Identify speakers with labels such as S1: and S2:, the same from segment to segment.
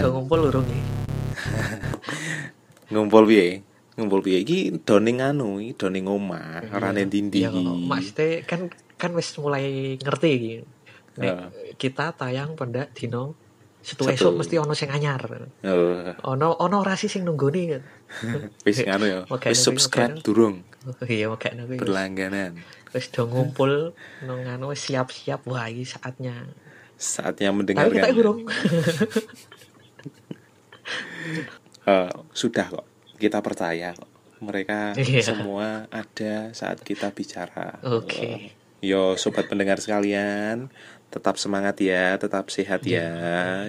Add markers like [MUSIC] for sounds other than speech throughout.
S1: udah ngumpul urung [LAUGHS]
S2: ngumpul piye ngumpul piye iki doning anu iki doning omah ora nang ndi
S1: Iya, maksudnya kan kan wis mulai ngerti iki. Nek
S2: Ya.
S1: kita tayang pendak dino setu esuk mesti ono sing anyar.
S2: oh
S1: Ono ono ora sih sing nunggoni kan. [LAUGHS]
S2: wis anu ya wis subscribe
S1: oke.
S2: durung
S1: Iya makanya kuwi.
S2: berlangganan
S1: Wis do ngumpul nang anu siap-siap wah iki saatnya.
S2: Saatnya
S1: Tapi kita
S2: mendengarkan. [LAUGHS] Eh, sudah kok kita percaya kok mereka
S1: Iya.
S2: semua ada saat kita bicara
S1: Oke.
S2: Eh, yo sobat pendengar sekalian tetap semangat ya tetap sehat
S1: Iya.
S2: ya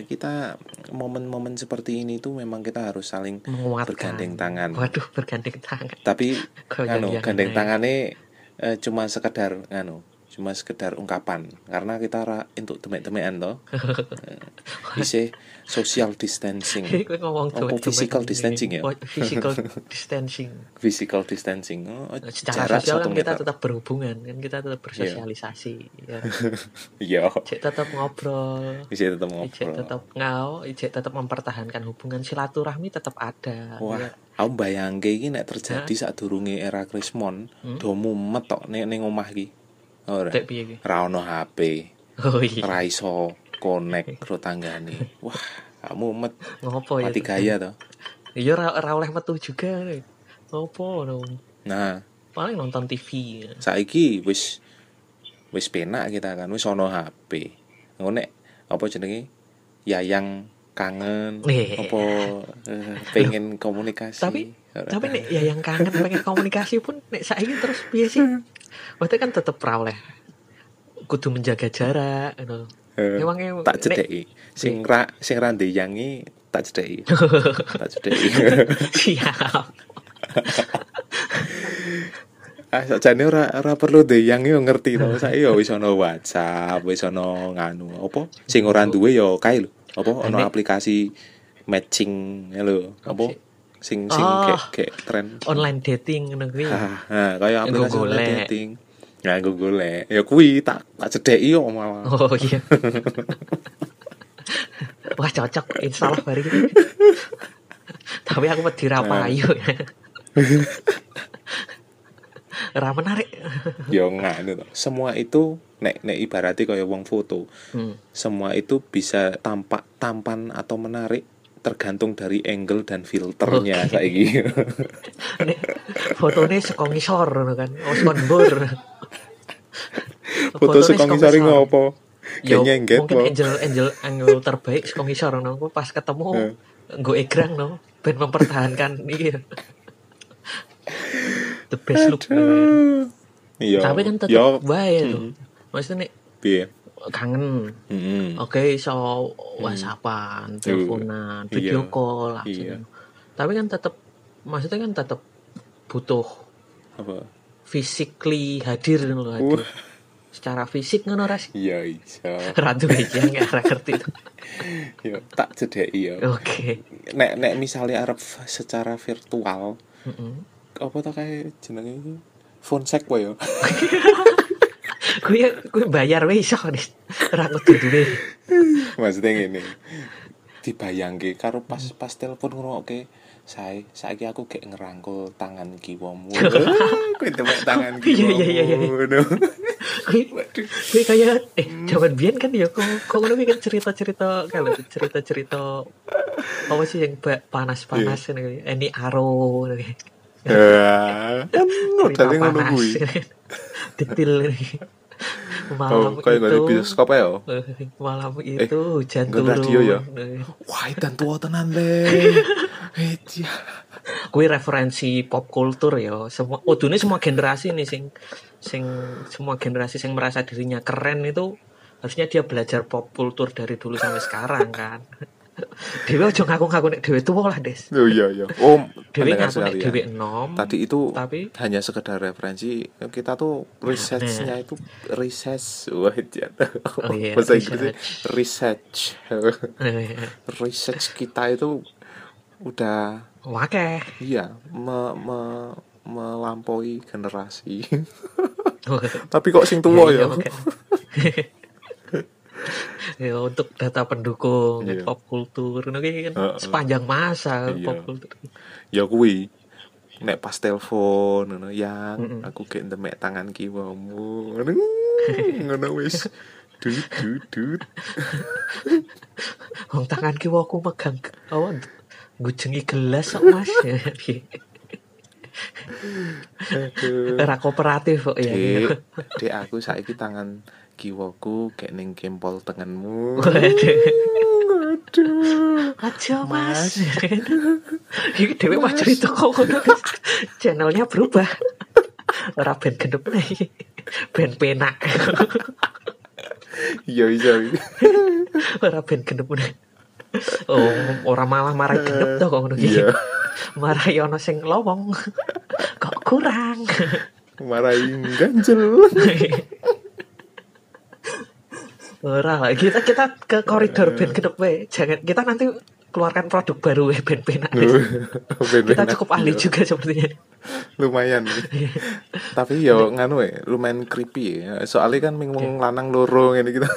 S2: kita momen-momen seperti ini tuh memang kita harus saling
S1: Menguatkan.
S2: bergandeng tangan
S1: Waduh bergandeng tangan.
S2: tapi anu gandeng
S1: aja.
S2: tangannya eh, cuma sekedar anu cuma sekedar ungkapan karena kita ra untuk demek-demekan toh [LAUGHS] isih social distancing
S1: ngomong
S2: Apa
S1: tuh,
S2: physical distancing ya?
S1: Oh, Physical distancing. [LAUGHS]
S2: physical distancing oh,
S1: Secara
S2: jarak
S1: sosial kan kita
S2: meter
S1: tetap berhubungan, kan kita tetap bersosialisasi. Ya. [LAUGHS]
S2: iya
S1: Ijek tetap ngobrol,
S2: bisa tetap ngobrol
S1: tetap ngau, Ijek tetap mempertahankan hubungan silaturahmi tetap ada.
S2: wah
S1: Ya.
S2: aku bayangke iki nek terjadi saat durunge era Krismon
S1: Hmm?
S2: do mumet tok ning omah iki ora
S1: Dek piye iki?
S2: ra ono HP
S1: Oh iya.
S2: ra iso connect karo tanggane wah kamu mumet
S1: Ngopo ya?
S2: mati gaya toh
S1: Iya ra, ra oleh metu juga. Ngopo no.
S2: nah
S1: Paling nonton TV.
S2: saiki wis wis penak kita kan wis ono HP ngono apa jenenge yayang kangen
S1: Eh.
S2: apa eh, pengen komunikasi
S1: Tapi tapi nek ya yang kangen pengen komunikasi pun nek saiki terus piye sih? [LAUGHS] Maksudnya kan tetep ra oleh kudu menjaga jarak gitu.
S2: Eh,
S1: Emangnya
S2: tak cedeki. Sing ra sing ra ndeyangi tak cedeki. [LAUGHS] Tak cedeki.
S1: Siap.
S2: ah sakjane ora ora perlu ndeyangi yo ngerti to. [LAUGHS] Saiki yo wis ono WhatsApp wis ono nganu apa? Sing ora duwe yo kae lho. Apa?
S1: Nek-
S2: aplikasi matching lho. Apa? Sing sing
S1: Oh.
S2: kayak kayak tren
S1: Online dating ngono kuwi.
S2: Ah, kaya aplikasi online dating ya gue golek ya kuwi tak tak cedeki yo malah
S1: Oh [LAUGHS] iya. Wah cocok insyaallah ini. Tapi aku wedi ra payu. Ra menarik.
S2: yo nganu to. semua itu nek nek ibarati kaya wong foto
S1: Hmm.
S2: semua itu bisa tampak tampan atau menarik tergantung dari angle dan filternya saiki [LAUGHS]
S1: Nek fotone saka ngisor kan. Oh saka ndur.
S2: foto saka ngisore ngopo
S1: Yo,
S2: kayaknya engget
S1: mungkin
S2: po
S1: angel angel angle terbaik saka ngisor. Aku Pas ketemu nggo egrang no, ben mempertahankan iya. The best look.
S2: iya
S1: Tapi kan tetep
S2: yo
S1: bae tuh. Maksudnya nek
S2: piye
S1: kangen
S2: Mm-mm.
S1: Oke, iso WhatsAppan, teleponan, video
S2: Iya.
S1: call lah.
S2: Iya.
S1: Tapi kan tetap maksudnya kan tetap butuh
S2: apa
S1: physically hadir lho, hadir.
S2: Wah.
S1: Secara fisik ngono ras.
S2: iya iso [LAUGHS]
S1: Ratu aja nggak ngerti. [LAUGHS]
S2: yo tak cedeki yo
S1: Oke.
S2: nek nek misalnya Arab secara virtual
S1: Heeh.
S2: apa tuh kayak jenenge iki phone wae yo [LAUGHS]
S1: Kuwi kuwi bayar wae iso nih. Kudu duwe.
S2: maksudnya ngene. Dibayangke karo pas pas telepon ngrungokke saya saiki aku kayak ngerangkul tangan kiwamu [LAUGHS] kowe tepuk tangan
S1: Iya,
S2: kiwamu
S1: iya, iya, iya. Kuwi kuwi kayak eh jaman biyen kan ya kok kok ngono kan cerita-cerita kalau cerita-cerita apa sih yang panas-panas ini Eni Aro
S2: ya modalnya ngono kuwi. [LAUGHS]
S1: detail ini
S2: oh
S1: malam
S2: kayak gak di
S1: itu.
S2: bioskop ya oh. [LAUGHS]
S1: eh, malam itu hujan
S2: nggak
S1: turun
S2: radio ya?
S1: Eh,
S2: wah dan tua tenan [LAUGHS] eh dia.
S1: Kuwi referensi pop kultur ya. Semua oh dunia semua generasi nih sing sing semua generasi sing merasa dirinya keren itu harusnya dia belajar pop kultur dari dulu sampai sekarang kan [LAUGHS] [LAUGHS] Dewi aja ngaku-ngaku nek Dewi tua lah des.
S2: Oh iya iya. Oh pendengar
S1: ngaku nek. Dewi enom
S2: tadi itu
S1: tapi
S2: hanya sekedar referensi. Kita tuh researchnya itu research. Wah dia
S1: Oh iya,
S2: bahasa Inggrisnya research.
S1: eh,
S2: research kita itu udah
S1: wakeh.
S2: Iya me, me, melampaui generasi. [LAUGHS] Tapi kok sing tua
S1: Iya,
S2: ya?
S1: iya, oke. [LAUGHS] [LAUGHS] ya untuk data pendukung
S2: Iya.
S1: pop kultur kan
S2: Heeh.
S1: sepanjang masa
S2: Iya.
S1: pop kultur.
S2: ya kuwi nek pas telepon ngono yang
S1: Mm-mm.
S2: aku gek ndemek tangan kiwamu ngono ngono wis [LAUGHS] dut dut dut [LAUGHS]
S1: Wong tangan kiwa aku megang apa ngujengi gelas kok Mas.
S2: aduh
S1: Era kooperatif kok ya.
S2: dek dek aku saiki tangan kiwaku kayak ning kempol
S1: Waduh.
S2: aduh
S1: Aja mas. [LAUGHS] Iki dewe
S2: Mas.
S1: wajar itu kok ngono. [LAUGHS] Channelnya berubah. Ora ben gendep nih. Ben penak.
S2: iya iya
S1: Ora ben gendep nih. Oh, ora malah marah gendep to kok ngono iki.
S2: iya
S1: Marah ono sing lowong. Kok kurang.
S2: marahin ganjel [LAUGHS]
S1: Ora lah, kita kita ke koridor ben gendep we. Jangan kita nanti keluarkan produk baru we ben penak. [LAUGHS] Kita cukup ahli juga sepertinya.
S2: lumayan [LAUGHS] tapi yo nganu ya lumayan creepy ya soalnya kan ming wong lanang loro ngene gitu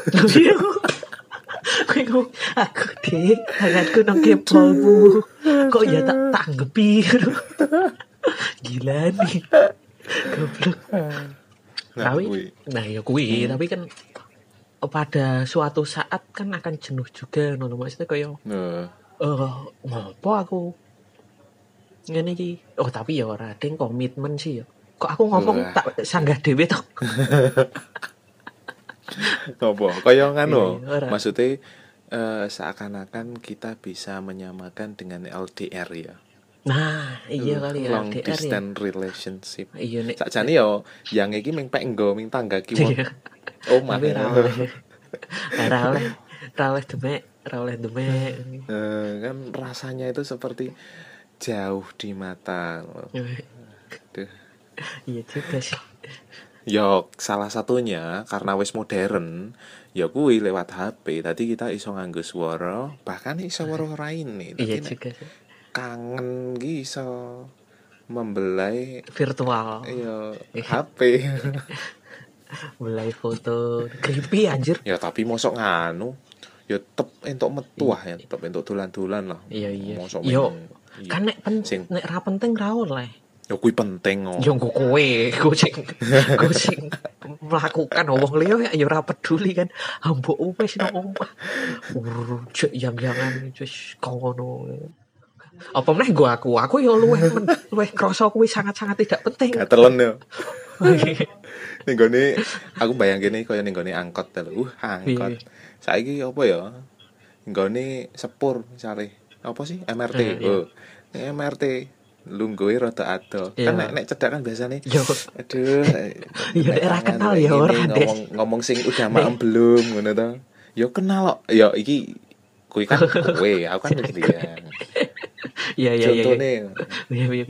S1: Kowe [LAUGHS] ngomong, aku dek, tanganku nang kepolmu. Kok ya tak tanggepi. Gila nih. Goblok.
S2: nah,
S1: Tapi, nah ya kuwi, tapi kan pada suatu saat kan akan jenuh juga nono maksudnya kayak
S2: Nah,
S1: eh ngopo aku ngene iki oh tapi ya ora ding komitmen sih ya kok aku ngomong
S2: Wah.
S1: tak sanggah dhewe tok [LAUGHS]
S2: Apa? Kaya nganu.
S1: Iya.
S2: Maksudnya eh, seakan-akan kita bisa menyamakan dengan LDR ya.
S1: nah iya kali ya
S2: Long
S1: LDR ya
S2: distance relationship.
S1: iya nek
S2: Sakjane yo yang iki ming pek nggo ming tangga kiwa. [LAUGHS]
S1: Iya.
S2: Oh
S1: tapi ra oleh ra oleh ra oleh demek ra oleh demek
S2: Eh, kan rasanya itu seperti jauh di mata.
S1: Iya juga sih
S2: Yo salah satunya karena wis modern, ya kuwi lewat HP. Tadi kita iso nganggo suara, bahkan iso raine.
S1: iya juga sih
S2: kangen ki iso membelai
S1: virtual
S2: ya
S1: Iya.
S2: HP. [LAUGHS]
S1: mulai foto creepy anjir
S2: ya tapi mosok nganu ya tep entuk metu ah ya tep entuk dolan-dolan lah.
S1: iya iya
S2: Mosok
S1: yo
S2: iya.
S1: kan nek pen
S2: Sing-
S1: nek ra penting ra oleh
S2: ya kuwi penting oh.
S1: Yo nggo kowe, kowe sing kowe sing melakukan wong liya ya ya ora peduli kan. Ambok wis nang omah. Urujek yang-yangan wis kono. Apa meneh gua aku, aku ya luweh luweh krasa kuwi sangat-sangat tidak penting.
S2: Gatelen ya. [LAUGHS] Gone aku bayangke nih kaya ning gone angkot telu. Uh, angkot.
S1: Iya.
S2: Saiki apa ya? Gone sepur misale. Apa sih? MRT.
S1: Eh, iya.
S2: Oh. Ning MRT lungguhe rada ado.
S1: Iya.
S2: Kan nek nek cedak kan biasane
S1: Yo
S2: aduh. [LAUGHS]
S1: Ya, ora
S2: tangan
S1: kenal ya,
S2: gini,
S1: ora,
S2: ngomong ngomong sing udah maem belum ngono to. Ya kenal kok. Ya iki kuwi kan [LAUGHS] kowe, aku kan wis liyan. [LAUGHS]
S1: iya iya iya.
S2: Contone
S1: Iya iya.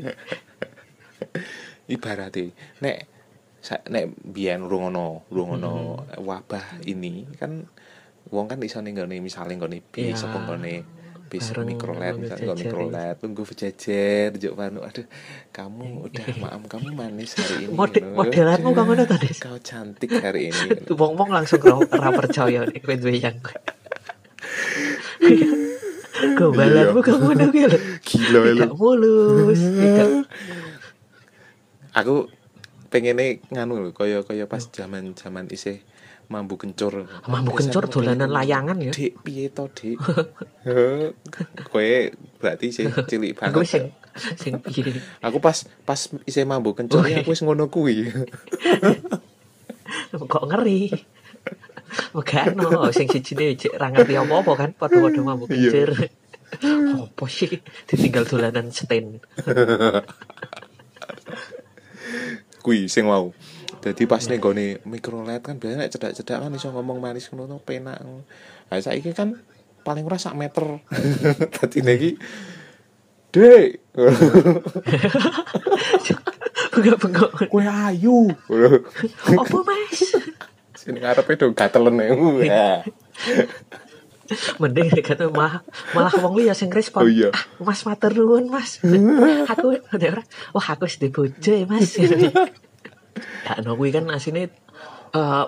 S2: nek nek biyen rungono rungono
S1: Hmm.
S2: wabah ini kan wong kan iso ning nggone misale nggone bis
S1: Iya.
S2: apa nggone bis mikrolet misale
S1: jejer,
S2: mikrolet tunggu berjejer juk panu aduh kamu udah maam kamu manis hari ini
S1: Model
S2: ngono.
S1: modelanmu kok ngono ta, Des?
S2: kau cantik hari ini [LAUGHS]
S1: Wong-wong langsung ra ra percaya nek kowe duwe yang. [LAUGHS] Gombalanmu kok ngono ki lho.
S2: gila lu
S1: mulus, [LAUGHS]
S2: aku pengennya nganu lho kaya kaya pas zaman zaman isih mambu kencur
S1: Mambu kencur dolanan layangan ya.
S2: Dik, piye to, Dik? [LAUGHS] Kowe berarti sih cilik
S1: Aku
S2: banget.
S1: sing sing piye.
S2: Aku pas pas isih mambu kencur ya aku wis ngono kuwi. [LAUGHS]
S1: Kok ngeri. Oke, no, sing sijine cek ra ngerti apa-apa kan, padha-padha mabuk
S2: Iya.
S1: kencur. [LAUGHS] Apa sih ditinggal dolanan stain.
S2: Kuwi sing mau. Dadi pas ning gone mikrolet kan biasanya cedak-cedak kan iso ngomong manis ngono penak. Lah saiki kan paling ora sak meter. [LAUGHS] Dadi niki Dek,
S1: Bengok-bengok.
S2: kowe ayu.
S1: Apa, Mas?
S2: Sini ngarepe do gatelen ya. [LAUGHS]
S1: Mending kata malah malah wong liya sing respon.
S2: Oh, iya.
S1: Ah, mas matur nuwun, Mas. aku ora, wah aku wis di bojo ya, Mas. [LAUGHS] ya no kuwi kan asine eh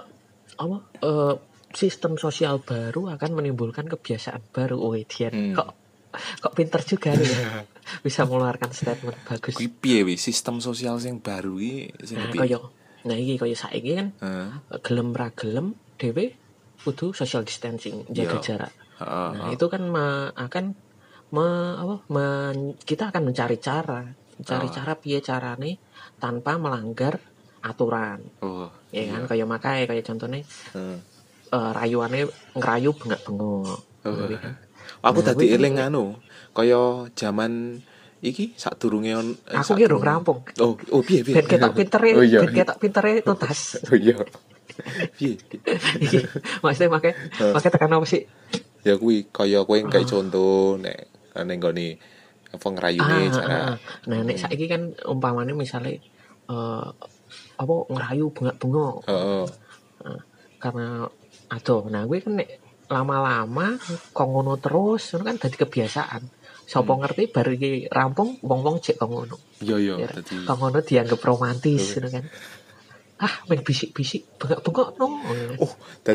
S1: apa eh sistem sosial baru akan menimbulkan kebiasaan baru. Oh, Dian,
S2: Hmm.
S1: kok kok pinter juga nih ya. [LAUGHS] Bisa mengeluarkan statement bagus.
S2: Kuwi piye wi sistem sosial sing baru iki sing
S1: Nah, kaya nah iki kaya saiki kan
S2: Heeh.
S1: gelem ra gelem dhewe kudu social distancing, jaga
S2: Iya.
S1: jarak.
S2: Heeh.
S1: Nah, itu kan me- akan me- apa, men- kita akan mencari cara, mencari
S2: Oh.
S1: cara piye carane tanpa melanggar aturan.
S2: Oh.
S1: Ya
S2: iya.
S1: kan kaya makae kaya contohnya
S2: Heeh.
S1: eh, rayuane ngerayu bengak-bengok.
S2: Oh.
S1: Ngono kan.
S2: Aku
S1: Nah,
S2: tadi eling anu, kaya zaman iki sadurunge on eh,
S1: Aku ki rampung.
S2: Oh, oh piye piye.
S1: Ben ketok [LAUGHS] pintere,
S2: Oh iya.
S1: ben ketok pintere tuntas. [LAUGHS]
S2: Oh iya. Piye?
S1: Maksudnya make make tekan apa sih?
S2: Ya kuwi kaya kowe kayak contoh nek ning nggone apa ngrayune
S1: Ah,
S2: cara.
S1: ah, ah. Nah, nek saiki kan umpamane misalnya eh apa ngerayu bengak-bengok
S2: Heeh.
S1: karena aduh nah gue kan nek lama-lama kok ngono terus itu kan dadi kebiasaan sapa ngerti bar iki rampung wong-wong cek kok ngono
S2: Iya iya
S1: ya
S2: dadi
S1: kok ngono dianggap romantis gitu kan ah main bisik-bisik bengak-bengok no
S2: Oh,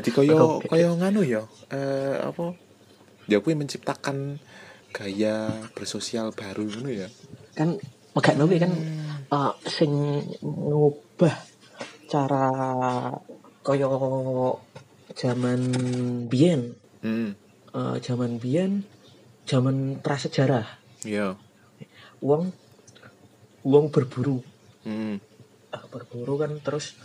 S2: kaya
S1: Atau-
S2: kaya nganu ya. Eh apa? Ya kuwi menciptakan gaya bersosial baru ngono ya.
S1: kan megak kuwi kan eh, sing ngubah cara kaya zaman biyen
S2: Hmm.
S1: eh, zaman biyen zaman prasejarah
S2: Iya.
S1: wong wong berburu
S2: Hmm.
S1: Berburu kan terus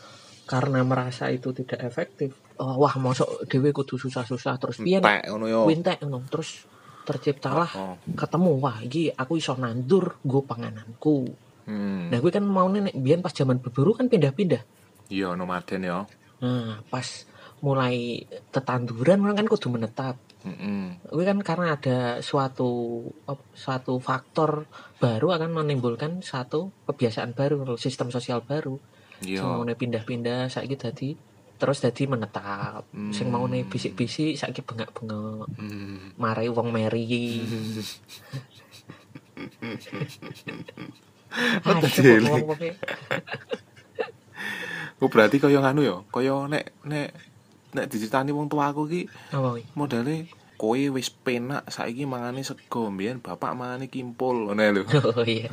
S1: karena merasa itu tidak efektif oh, wah mosok dhewe kudu susah-susah terus
S2: ya.
S1: wintek ngono terus terciptalah
S2: Oh.
S1: ketemu wah iki aku iso nandur nggo pangananku
S2: Hmm.
S1: nah gue kan mau nek biyen pas zaman berburu kan pindah-pindah
S2: Iya nomaden ya.
S1: nah pas mulai tetanduran kan kudu menetap
S2: Heeh.
S1: Gue kan karena ada suatu suatu faktor baru akan menimbulkan satu kebiasaan baru, sistem sosial baru. Sing
S2: Iya.
S1: mau pindah-pindah saiki dadi terus dadi menetap. Sing mau
S2: Hmm.
S1: bisik-bisik saiki bengak-bengok.
S2: Hmm.
S1: Marai wong meri. [LAUGHS] Wong-wonge.
S2: Oh berarti kaya nganu ya, kaya nek nek nek diceritani wong tua aku ki
S1: Apa kuwi?
S2: modale kowe wis penak saiki mangane sego mbiyen bapak mangane kimpul ngono lho. [LAUGHS]
S1: Oh iya.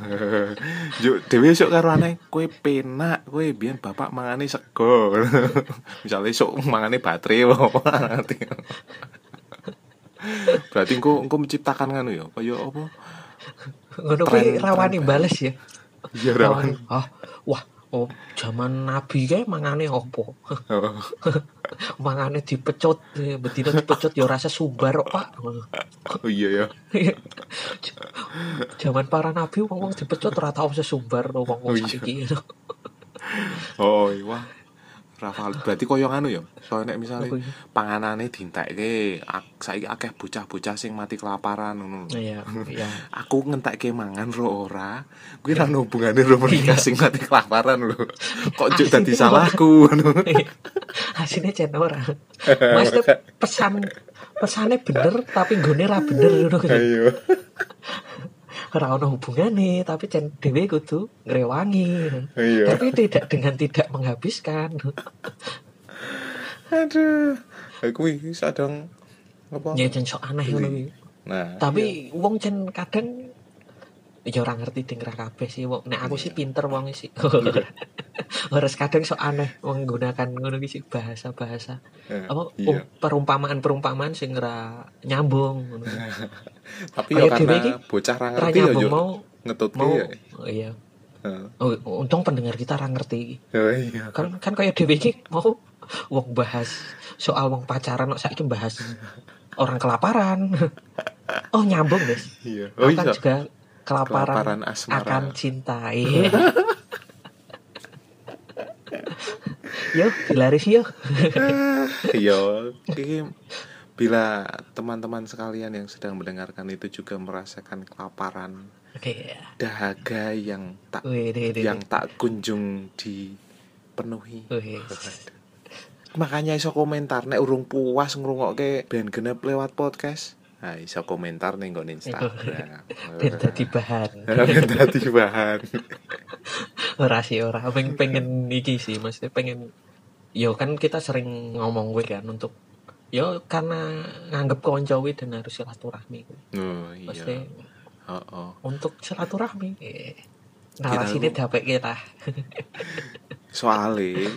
S1: [LAUGHS]
S2: Yo dhewe esuk karo aneh kowe penak kowe mbiyen bapak mangane sego. [LAUGHS] Misale esuk mangane baterai apa ngerti. Berarti engko engko menciptakan nganu ya, kaya apa?
S1: Ngono kuwi rawani bales ya.
S2: Iya rawan.
S1: Ah, wah, oh zaman nabi kae mangane opo?
S2: Oh, [LAUGHS]
S1: mangane dipecut betina dipecut ya rasa subar kok, Pak.
S2: Oh iya ya. [LAUGHS]
S1: Zaman para nabi wong-wong dipecut ora tau sesumbar wong-wong
S2: Oh, iya.
S1: saiki.
S2: Oh, iya. wah. Rafael berarti koyo nganu ya. Soalnya nek misale
S1: iki?
S2: panganane dientekke saiki akeh bocah-bocah sing mati kelaparan ngono.
S1: Iya, iya. [LAUGHS]
S2: Aku ngentekke mangan ro ora. Kuwi ra ono hubungane ro mereka sing mati kelaparan lho. Kok juk dadi
S1: Asine
S2: salahku ngono. [LAUGHS]
S1: Hasilnya cen ora. Mas pesan pesannya bener tapi nggone ra bener ngono kuwi.
S2: Ayo. [LAUGHS]
S1: Ora ono hubungane tapi cen dhewe kudu ngrewangi.
S2: Iya.
S1: Tapi tidak dengan tidak menghabiskan.
S2: Aduh. Aku iki sadang apa?
S1: Ya cen sok aneh ngono.
S2: Nah,
S1: Tapi wong cen kadang ya ora ngerti ding ra kabeh sih wong. Nek aku sih pinter wong sih. [LAUGHS] Harus kadang sok aneh menggunakan ngono sih bahasa-bahasa
S2: iya.
S1: apa
S2: Iya.
S1: um, perumpamaan-perumpamaan sing ora nyambung. [LAUGHS]
S2: Tapi ya karena
S1: iki
S2: bocah ra
S1: Ra
S2: ngerti ya yo
S1: mau
S2: ngetutke
S1: mau
S2: ya.
S1: oh, iya. Oh, untung pendengar kita ra ngerti.
S2: Oh, iya.
S1: Kan kan kayak dhewe iki mau wong bahas soal wong pacaran kok saiki bahas [LAUGHS] orang kelaparan. oh, nyambung, guys.
S2: Iya. Oh
S1: akan
S2: iya.
S1: juga kelaparan,
S2: Kelaparan asmara.
S1: akan cinta. Iya. [LAUGHS] yuk, dilaris yuk. [LAUGHS]
S2: Iya, iki bila teman-teman sekalian yang sedang mendengarkan itu juga merasakan kelaparan,
S1: Oke.
S2: dahaga yang tak
S1: Wih, deh, deh,
S2: yang tak kunjung dipenuhi.
S1: Wih.
S2: Makanya iso komentar nek urung puas ngrungokke band genep lewat podcast. Nah, iso komentar ning nggon Instagram. [LAUGHS]
S1: Ben dadi bahan. [LAUGHS]
S2: Ben dadi bahan. [LAUGHS]
S1: ora sih ora pengen pengen iki sih maksudnya pengen yo kan kita sering ngomong gue kan untuk ya karena nganggep konco dan harus silaturahmi
S2: Oh iya.
S1: pasti
S2: Heeh.
S1: untuk silaturahmi eh, narasinya
S2: Kita-
S1: dapet kita
S2: Soalnya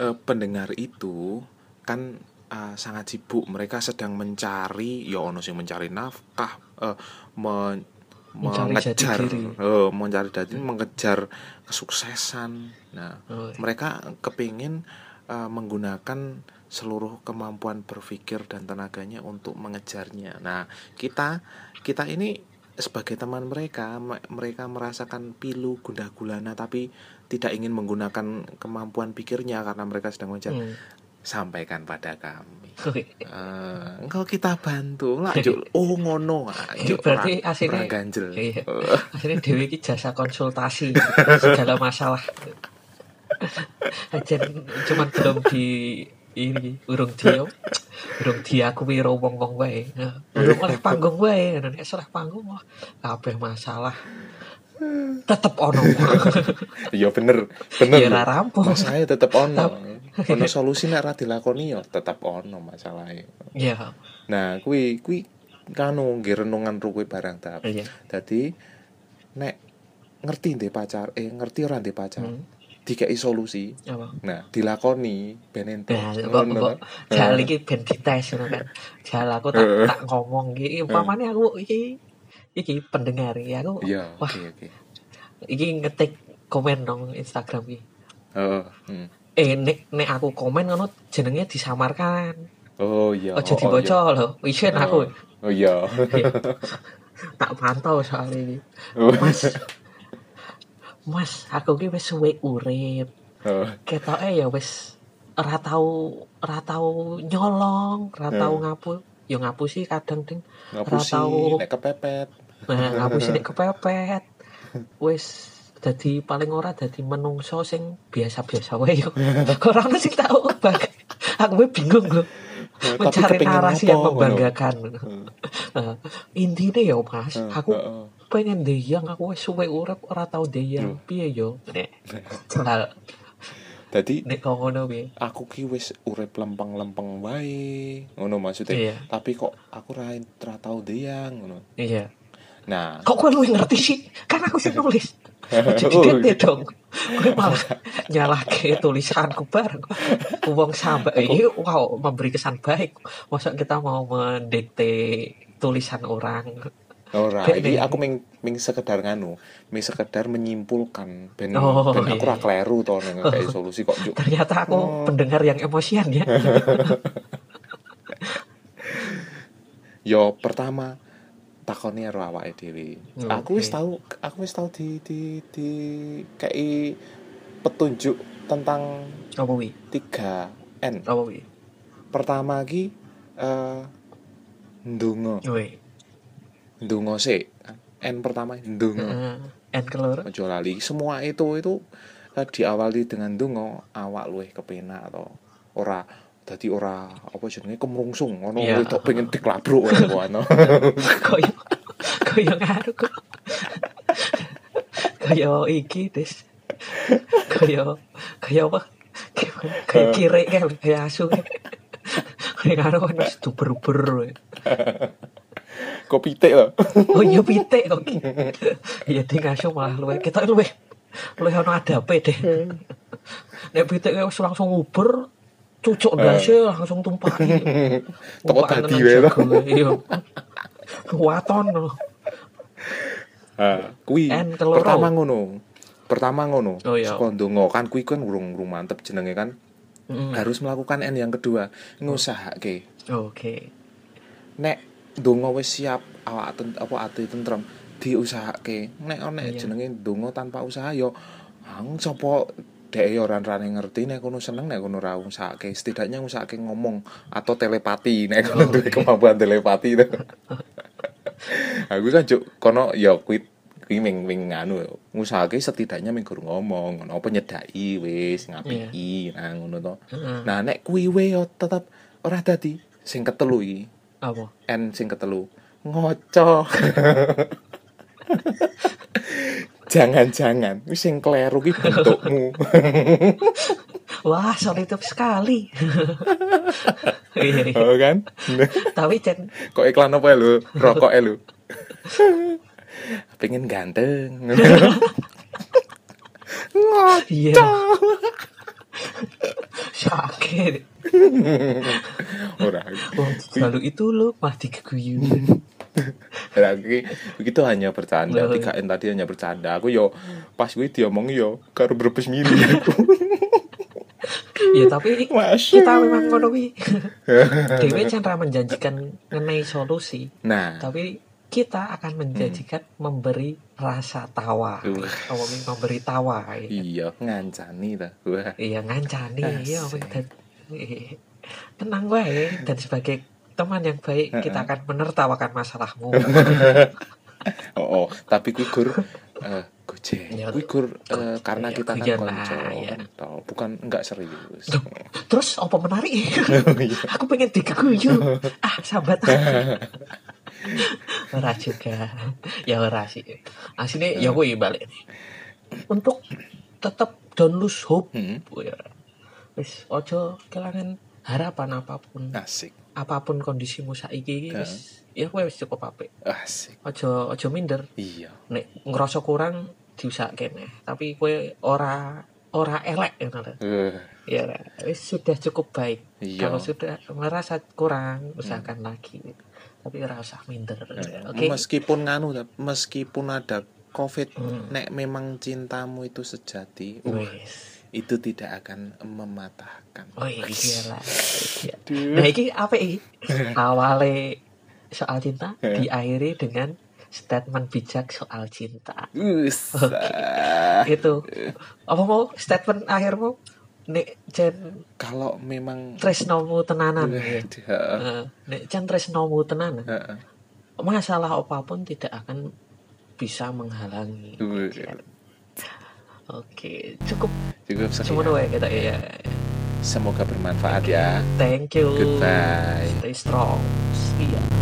S2: eh, pendengar itu kan eh, sangat sibuk. Mereka sedang mencari, ya ono sing mencari nafkah, eh, men-
S1: Mencari
S2: mengejar, eh, mencari jati, mengejar kesuksesan. Nah,
S1: Oh,
S2: mereka kepingin eh, menggunakan seluruh kemampuan berpikir dan tenaganya untuk mengejarnya. Nah, kita kita ini sebagai teman mereka, me- mereka merasakan pilu gundah gulana tapi tidak ingin menggunakan kemampuan pikirnya karena mereka sedang mengejar.
S1: hmm.
S2: Sampaikan pada kami. [LAUGHS] Eh, engkau kita bantu lah, Juk. [LAUGHS] Oh ngono, Juk.
S1: Berarti aslinya-
S2: ora [LAUGHS] ganjel.
S1: Iya. Akhirnya Dewi ki jasa konsultasi segala masalah aja cuman belum di ini urung dia urung dia aku wiro wong wong wae Nah, urung oleh panggung wae nek oleh panggung wah kabeh masalah tetep ono
S2: Iya bener, bener.
S1: ya rampung
S2: Masalahnya tetep ono. Ono solusi nek ra dilakoni ya tetep ono masalahnya.
S1: ya
S2: Nah, kuwi kuwi kanu nggih renungan kuwi barang tap.
S1: iya
S2: Dadi nek ngerti ndek pacar, eh ngerti ora ndek pacar,
S1: Hmm.
S2: dikei solusi.
S1: apa
S2: Nah, dilakoni ben ente.
S1: Nah,
S2: Ngono
S1: jal iki ben dites ngono kan. Jal aku tak tak ngomong iki umpamane aku iki iki pendengar iki aku
S2: Iya, oke oke.
S1: iki ngetik komen dong Instagram iki.
S2: Oh, hmm.
S1: Eh nek nek aku komen ngono jenenge disamarkan.
S2: Oh iya.
S1: Aja
S2: oh,
S1: dibaca lho. Wisen
S2: iya.
S1: aku.
S2: Oh iya. [LAUGHS]
S1: tak pantau soalnya iki.
S2: Oh.
S1: Mas Mas, aku ki wis suwe urip.
S2: Oh,
S1: Ketoke ya wis ora tau ora tau nyolong, ora tau
S2: Hmm.
S1: ngapu. Ya ngapusi kadang ding
S2: ngapusi
S1: tahu.
S2: nek kepepet.
S1: Nah, ngapusi nek kepepet. [LAUGHS] Wis dadi paling ora dadi menungso sing biasa-biasa wae yo. [LAUGHS] Ora ono sing tau bang. Aku bingung lho.
S2: Tapi
S1: Mencari narasi yang membanggakan.
S2: Hmm. [LAUGHS]
S1: Intinya ya Mas,
S2: Hmm,
S1: aku
S2: heeh.
S1: pengen deyang aku wis suwe urip ora tau deyang. Piye yo? Nek. [LAUGHS]
S2: Dadi
S1: nek kok ngono piye?
S2: aku ki wis urip lempeng-lempeng wae. Ngono maksudnya.
S1: Iya.
S2: Tapi kok aku ra tau deyang ngono.
S1: Iya.
S2: Nah,
S1: Kok kowe luwih ngerti sih? Kan aku sing nulis. [LAUGHS] Jadi
S2: Oh,
S1: dite dong. Kowe malah nyalahke tulisanku bareng. Wong sampai ini wow memberi kesan baik. Masa kita mau mendikte tulisan orang.
S2: ora
S1: Kayak
S2: iki
S1: gini.
S2: aku ming ming sekedar nganu, ming sekedar menyimpulkan ben
S1: Oh,
S2: ben aku
S1: iya.
S2: ra kleru to nek kayak solusi kok juk.
S1: Ternyata aku
S2: Oh.
S1: pendengar yang emosian ya. [LAUGHS]
S2: Yo pertama takoni karo awake dhewe.
S1: Oke.
S2: Aku wis tahu aku wis tahu di di di kayak petunjuk tentang
S1: Apa wi?
S2: 3N.
S1: Apa wi?
S2: Pertama ki eh ndonga.
S1: Woi.
S2: Ndonga sik. N pertama ndonga.
S1: Heeh. En keloro.
S2: Ojo lali. Semua itu itu eh, diawali dengan ndonga awak luwih kepenak atau ora dadi ora apa jenenge kemrungsung ngono
S1: Iya.
S2: wedok pengen diklabruk ngono kono. [LAUGHS]
S1: Koyo koyo ngaruh kok. Koyo iki des. Koyo koyo apa? Kayak kire kan kayak asu. Kayak ngaruh kan wis duber-uber.
S2: Kopi teh lho.
S1: Oh iya pitik kok. Iya ding asu malah luwe kita luwe. Luwe ono adape deh. Nek pitik wis langsung uber cucuk ndase langsung tumpaki. [LAUGHS]
S2: Teko
S1: Tumpakan
S2: dadi
S1: tenan
S2: wae to.
S1: jago, Iya. Waton.
S2: Kuwi
S1: En keloro.
S2: pertama ngono. Pertama ngono.
S1: Oh, iya.
S2: Saka ndonga kan kuwi kan urung urung mantep jenenge kan.
S1: Mm.
S2: Harus melakukan N yang kedua, ngusahake.
S1: Oke.
S2: Nek ndonga wis siap awak ten, apa ati tentrem diusahake. Nek nek
S1: Iya.
S2: jenenge ndonga tanpa usaha ya ang sapa dek ya ora rane ngerti nek kono seneng nek kono usahake. Setidaknya ngusahake ngomong atau telepati nek kono
S1: Oh,
S2: duwe
S1: iya.
S2: kemampuan telepati to. [LAUGHS] Aku kan juk kono ya kuwi kuwi ming ming nganu ngusahake setidaknya ming ngomong ngono apa nyedaki wis ngapiki nah ngono to. Nah nek kuwi wae yo tetep ora dadi sing ketelu iki.
S1: Apa?
S2: N sing ketelu ngoco. [LAUGHS] Jangan-jangan sing kleru ki bentukmu. [LAUGHS]
S1: Wah, solitif sekali. [LAUGHS]
S2: Oh kan?
S1: Tapi Cen,
S2: Kok iklan apa ya lu? Rokok ya lu? [LAUGHS] Pengen ganteng.
S1: iya. Sakit. [LAUGHS]
S2: Ora.
S1: Wong lalu itu lo mah diguyu.
S2: Lagi [LAUGHS] begitu hanya bercanda, tiga N tadi hanya bercanda. Aku yo pas gue diomong yo karo berbes mili [LAUGHS] aku.
S1: ya tapi
S2: Masya.
S1: kita memang ngono kuwi. Dewe Chandra menjanjikan mengenai solusi,
S2: Nah,
S1: tapi kita akan menjanjikan memberi rasa tawa.
S2: Uh.
S1: Memberi tawa. ya.
S2: iya ngancani ta. Wah.
S1: Iya ngancani iya
S2: Asik.
S1: dan eh, tenang wae dan sebagai teman yang baik kita akan menertawakan masalahmu. [LAUGHS]
S2: Oh, oh, tapi kuwi gur eh goje.
S1: Ya,
S2: Kuwi gur eh, karena
S1: ya,
S2: kita kan konco,
S1: lah, ya.
S2: kan, toh. bukan enggak serius.
S1: Terus apa menarik? [LAUGHS]
S2: Iya.
S1: Aku pengen diguyu. Ah, sahabat. [LAUGHS] [LAUGHS] ora juga. Ya ora sih. Ya kuwi balik nih. Untuk tetap don't lose hope.
S2: Hmm,
S1: Ya. Wis ojo kelangan harapan apa pun.
S2: asik,
S1: Apa pun kondisimu saiki iki wis ya kowe wis cukup apik.
S2: asik.
S1: Ojo ojo minder.
S2: Iya.
S1: Nek ngerasa kurang diusahake kene. Tapi kowe ora ora elek ngono lho.
S2: Eh,
S1: Ya, wis sudah cukup baik.
S2: Iya.
S1: Kalau sudah merasa kurang, usahakan lagi. Tapi ora usah minder. Oke.
S2: Meskipun nganu meskipun ada Covid,
S1: Hmm.
S2: nek memang cintamu itu sejati, uh, itu tidak akan mematahkan.
S1: Oh iya lah. [LAUGHS] Iya. Nah, iki apa iki? [LAUGHS] Awale soal cinta diakhiri dengan statement bijak soal cinta.
S2: Usah.
S1: Itu. Apa mau statement akhirmu? Nek jen
S2: Kalau memang
S1: tresnomu tenanan. ya. Eh, Nek jen tresnomu tenanan.
S2: heeh.
S1: masalah apa pun tidak akan bisa menghalangi.
S2: Duh.
S1: Oke, cukup
S2: Cukup sekian.
S1: ya kita ya.
S2: Semoga bermanfaat ya.
S1: Thank you.
S2: Goodbye.
S1: Stay strong. See ya.